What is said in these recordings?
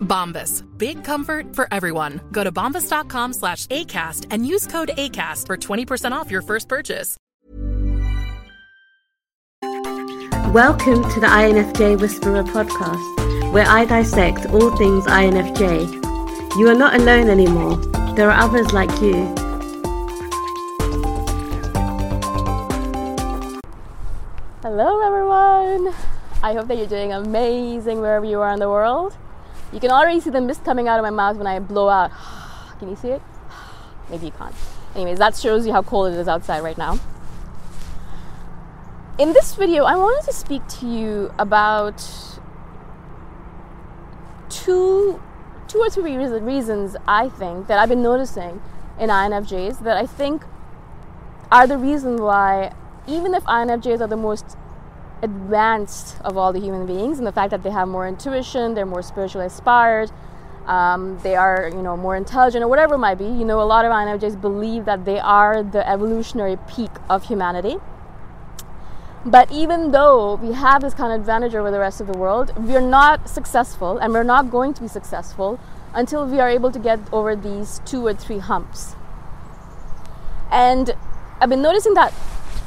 Bombas. Big comfort for everyone. Go to bombas.com slash ACAST and use code ACAST for 20% off your first purchase. Welcome to the INFJ Whisperer podcast, where I dissect all things INFJ. You are not alone anymore. There are others like you. Hello, everyone. I hope that you're doing amazing wherever you are in the world. You can already see the mist coming out of my mouth when I blow out. Can you see it? Maybe you can't. Anyways, that shows you how cold it is outside right now. In this video, I wanted to speak to you about two, two or three reasons I think that I've been noticing in INFJs that I think are the reason why, even if INFJs are the most advanced of all the human beings, and the fact that they have more intuition, they're more spiritually inspired, um, they are, you know, more intelligent, or whatever it might be. You know, a lot of INFJs believe that they are the evolutionary peak of humanity. But even though we have this kind of advantage over the rest of the world, we're not successful, and we're not going to be successful until we are able to get over these two or three humps. And I've been noticing that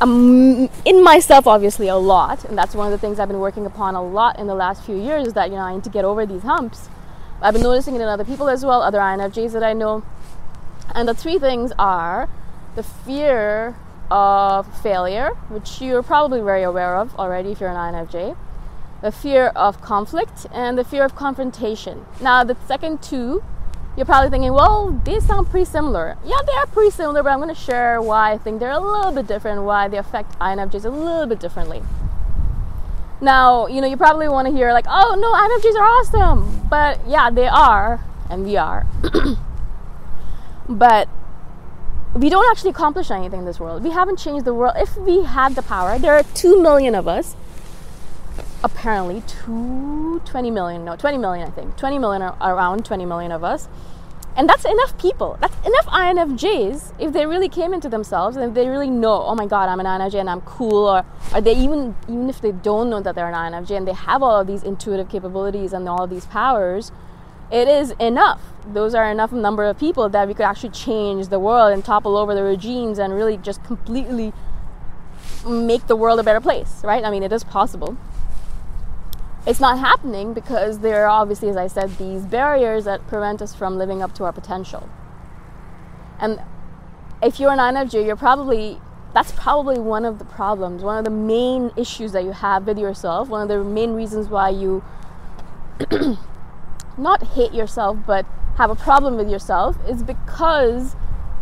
um, in myself, obviously, a lot, and that's one of the things I've been working upon a lot in the last few years. Is that you know I need to get over these humps. I've been noticing it in other people as well, other INFJs that I know. And the three things are the fear of failure, which you're probably very aware of already if you're an INFJ, the fear of conflict, and the fear of confrontation. Now, the second two, you're probably thinking, well, these sound pretty similar. Yeah, they are pretty similar, but I'm going to share why I think they're a little bit different, why they affect INFJs a little bit differently. Now, you know, you probably want to hear, like, oh, no, INFJs are awesome. But yeah, they are, and we are. but we don't actually accomplish anything in this world. We haven't changed the world. If we had the power, there are 2 million of us. Apparently, two, 20 million, no, 20 million, I think. 20 million, around 20 million of us. And that's enough people. That's enough INFJs if they really came into themselves and they really know, oh my God, I'm an INFJ and I'm cool, or are they even, even if they don't know that they're an INFJ and they have all of these intuitive capabilities and all of these powers, it is enough. Those are enough number of people that we could actually change the world and topple over the regimes and really just completely make the world a better place, right? I mean, it is possible. It's not happening because there are obviously, as I said, these barriers that prevent us from living up to our potential. And if you're an INFJ, you're probably that's probably one of the problems, one of the main issues that you have with yourself, one of the main reasons why you not hate yourself, but have a problem with yourself is because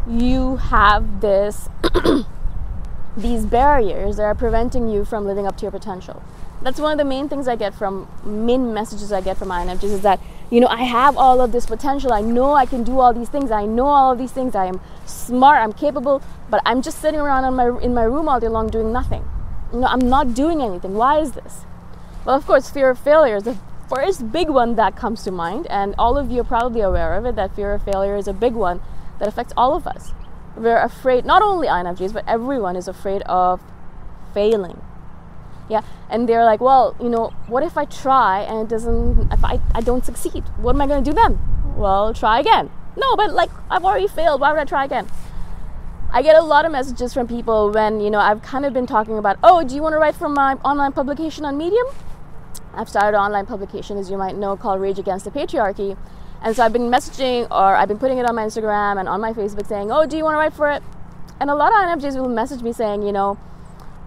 you have this these barriers that are preventing you from living up to your potential. That's one of the main things I get from main messages I get from INFJs is that you know I have all of this potential. I know I can do all these things. I know all of these things. I am smart. I'm capable. But I'm just sitting around in my in my room all day long doing nothing. You know I'm not doing anything. Why is this? Well, of course, fear of failure is the first big one that comes to mind, and all of you are probably aware of it. That fear of failure is a big one that affects all of us. We're afraid. Not only INFJs, but everyone is afraid of failing yeah and they're like well you know what if i try and it doesn't if i, I don't succeed? What am i going to do then? Well try again. No but like i've already failed. Why would i try again? I get a lot of messages from people when you know i've kind of been talking about oh do you want to write for my online publication on medium? I've started an online publication as you might know called rage against the patriarchy. And so i've been messaging or i've been putting it on my instagram and on my facebook saying oh do you want to write for it? And a lot of infjs will message me saying you know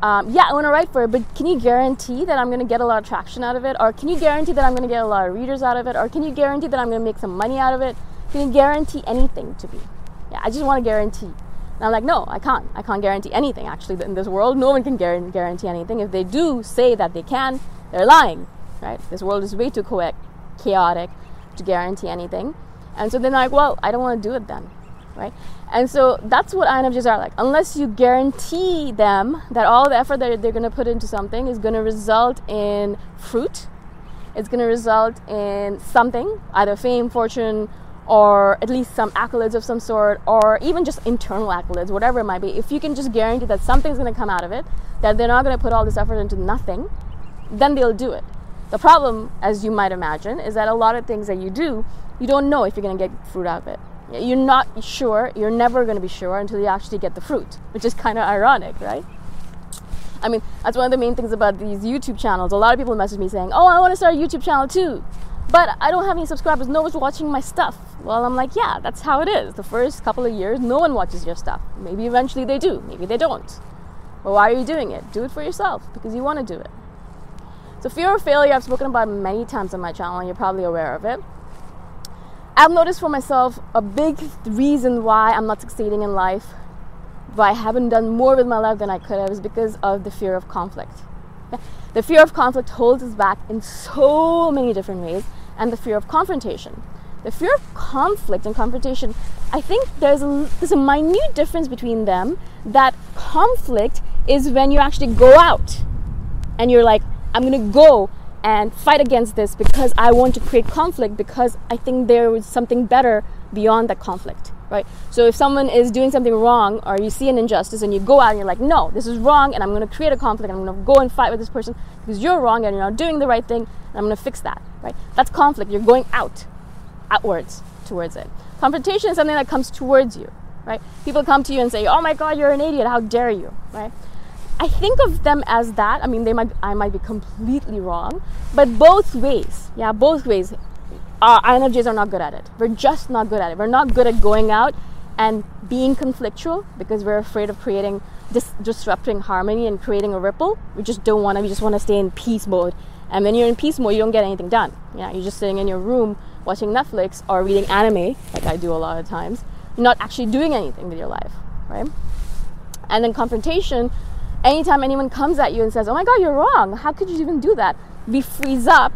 um, yeah, I want to write for it, but can you guarantee that I'm going to get a lot of traction out of it? Or can you guarantee that I'm going to get a lot of readers out of it? Or can you guarantee that I'm going to make some money out of it? Can you guarantee anything to me? Yeah, I just want to guarantee. And I'm like, no, I can't. I can't guarantee anything actually in this world. No one can guarantee anything. If they do say that they can, they're lying, right? This world is way too chaotic to guarantee anything. And so they're like, well, I don't want to do it then right? And so that's what INFJs are like. Unless you guarantee them that all the effort that they're going to put into something is going to result in fruit, it's going to result in something, either fame, fortune, or at least some accolades of some sort, or even just internal accolades, whatever it might be. If you can just guarantee that something's going to come out of it, that they're not going to put all this effort into nothing, then they'll do it. The problem, as you might imagine, is that a lot of things that you do, you don't know if you're going to get fruit out of it you're not sure, you're never going to be sure until you actually get the fruit, which is kind of ironic, right? I mean, that's one of the main things about these YouTube channels. A lot of people message me saying, Oh, I want to start a YouTube channel too. But I don't have any subscribers. No one's watching my stuff. Well, I'm like, Yeah, that's how it is. The first couple of years, no one watches your stuff. Maybe eventually they do. Maybe they don't. But why are you doing it? Do it for yourself because you want to do it. So, fear of failure, I've spoken about many times on my channel, and you're probably aware of it. I've noticed for myself a big reason why I'm not succeeding in life, why I haven't done more with my life than I could have, is because of the fear of conflict. The fear of conflict holds us back in so many different ways, and the fear of confrontation. The fear of conflict and confrontation, I think there's a, there's a minute difference between them. That conflict is when you actually go out and you're like, I'm gonna go and fight against this because I want to create conflict because I think there is something better beyond that conflict, right? So if someone is doing something wrong or you see an injustice and you go out and you're like, no, this is wrong and I'm going to create a conflict and I'm going to go and fight with this person because you're wrong and you're not doing the right thing and I'm going to fix that, right? That's conflict. You're going out, outwards towards it. Confrontation is something that comes towards you, right? People come to you and say, oh my God, you're an idiot. How dare you, right? I think of them as that. I mean, they might I might be completely wrong, but both ways, yeah, both ways. Our INFJs are not good at it. We're just not good at it. We're not good at going out and being conflictual because we're afraid of creating dis- disrupting harmony and creating a ripple. We just don't want to. We just want to stay in peace mode. And when you're in peace mode, you don't get anything done. Yeah, you're just sitting in your room watching Netflix or reading anime, like I do a lot of times. You're not actually doing anything with your life, right? And then confrontation. Anytime anyone comes at you and says, "Oh my God, you're wrong. How could you even do that?" We freeze up,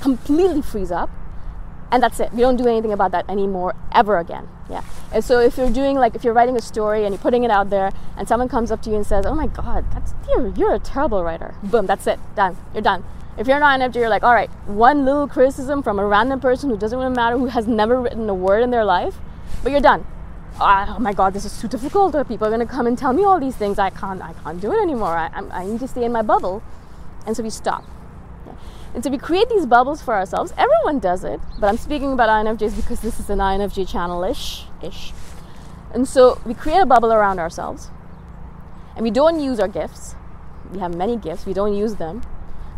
completely freeze up, and that's it. We don't do anything about that anymore ever again. Yeah. And so if you're doing like if you're writing a story and you're putting it out there and someone comes up to you and says, "Oh my god, that's you're, you're a terrible writer." Boom, that's it. Done. You're done. If you're not an INFJ, you're like, "All right, one little criticism from a random person who doesn't really matter who has never written a word in their life, but you're done." Oh my god, this is too difficult. People are gonna come and tell me all these things. I can't, I can't do it anymore. I, I need to stay in my bubble, and so we stop. And so we create these bubbles for ourselves. Everyone does it, but I'm speaking about INFJs because this is an INFJ channel ish. ish. And so we create a bubble around ourselves, and we don't use our gifts. We have many gifts, we don't use them.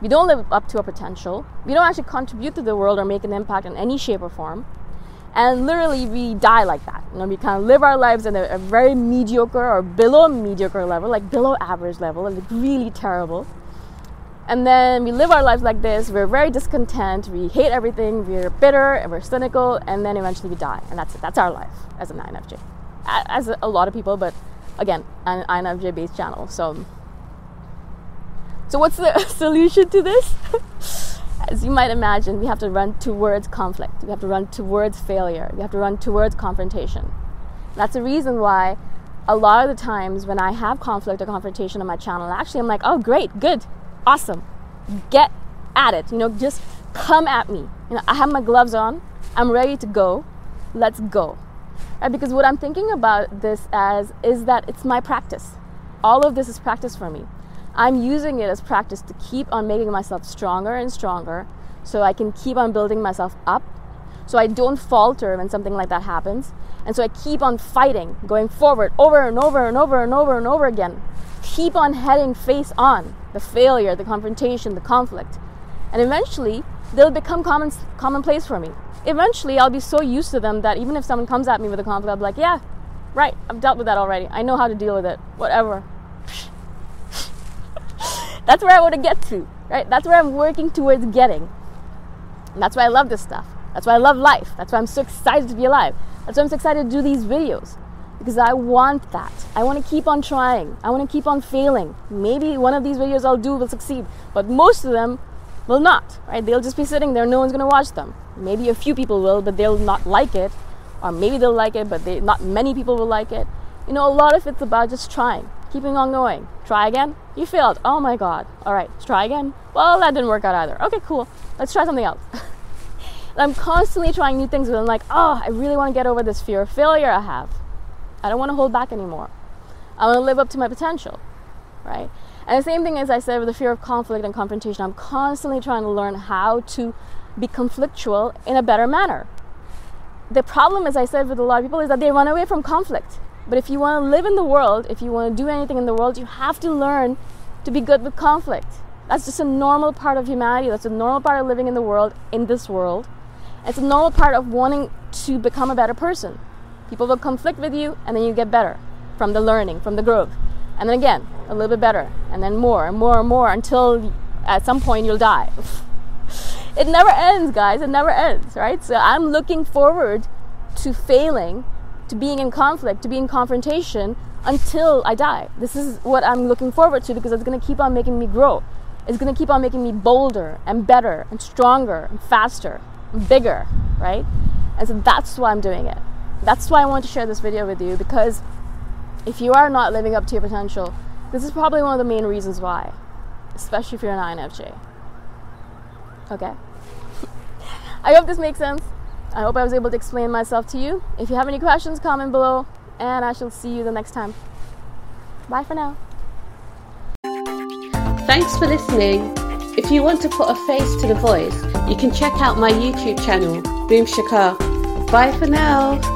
We don't live up to our potential. We don't actually contribute to the world or make an impact in any shape or form. And literally, we die like that. You know, we kind of live our lives at a, a very mediocre or below mediocre level, like below average level, like really terrible and then we live our lives like this. We're very discontent. We hate everything. We're bitter and we're cynical. And then eventually we die. And that's it. That's our life as an INFJ. As a lot of people, but again, an INFJ based channel. So, so what's the solution to this? As you might imagine, we have to run towards conflict. We have to run towards failure. We have to run towards confrontation. That's the reason why a lot of the times when I have conflict or confrontation on my channel, actually I'm like, oh, great, good, awesome. Get at it. You know, just come at me. You know, I have my gloves on. I'm ready to go. Let's go. Right? Because what I'm thinking about this as is that it's my practice. All of this is practice for me. I'm using it as practice to keep on making myself stronger and stronger so I can keep on building myself up so I don't falter when something like that happens. And so I keep on fighting, going forward over and over and over and over and over again. Keep on heading face on the failure, the confrontation, the conflict. And eventually, they'll become common, commonplace for me. Eventually, I'll be so used to them that even if someone comes at me with a conflict, I'll be like, yeah, right, I've dealt with that already. I know how to deal with it. Whatever. That's where I want to get to, right? That's where I'm working towards getting. And that's why I love this stuff. That's why I love life. That's why I'm so excited to be alive. That's why I'm so excited to do these videos because I want that. I want to keep on trying. I want to keep on failing. Maybe one of these videos I'll do will succeed, but most of them will not, right? They'll just be sitting there, no one's going to watch them. Maybe a few people will, but they'll not like it, or maybe they'll like it, but they, not many people will like it. You know, a lot of it's about just trying, keeping on going. Try again. You failed. Oh my God. All right, try again. Well, that didn't work out either. Okay, cool. Let's try something else. I'm constantly trying new things, but I'm like, oh, I really want to get over this fear of failure I have. I don't want to hold back anymore. I want to live up to my potential, right? And the same thing as I said with the fear of conflict and confrontation, I'm constantly trying to learn how to be conflictual in a better manner. The problem, as I said with a lot of people, is that they run away from conflict. But if you want to live in the world, if you want to do anything in the world, you have to learn to be good with conflict. That's just a normal part of humanity. That's a normal part of living in the world, in this world. It's a normal part of wanting to become a better person. People will conflict with you, and then you get better from the learning, from the growth. And then again, a little bit better, and then more and more and more until at some point you'll die. it never ends, guys. It never ends, right? So I'm looking forward to failing, to being in conflict, to be in confrontation until I die. This is what I'm looking forward to because it's going to keep on making me grow. It's going to keep on making me bolder and better and stronger and faster and bigger, right? And so that's why I'm doing it. That's why I want to share this video with you because if you are not living up to your potential, this is probably one of the main reasons why, especially if you're an INFJ. Okay? I hope this makes sense. I hope I was able to explain myself to you. If you have any questions, comment below, and I shall see you the next time. Bye for now. Thanks for listening. If you want to put a face to the voice, you can check out my YouTube channel, Boom Shikha. Bye for now.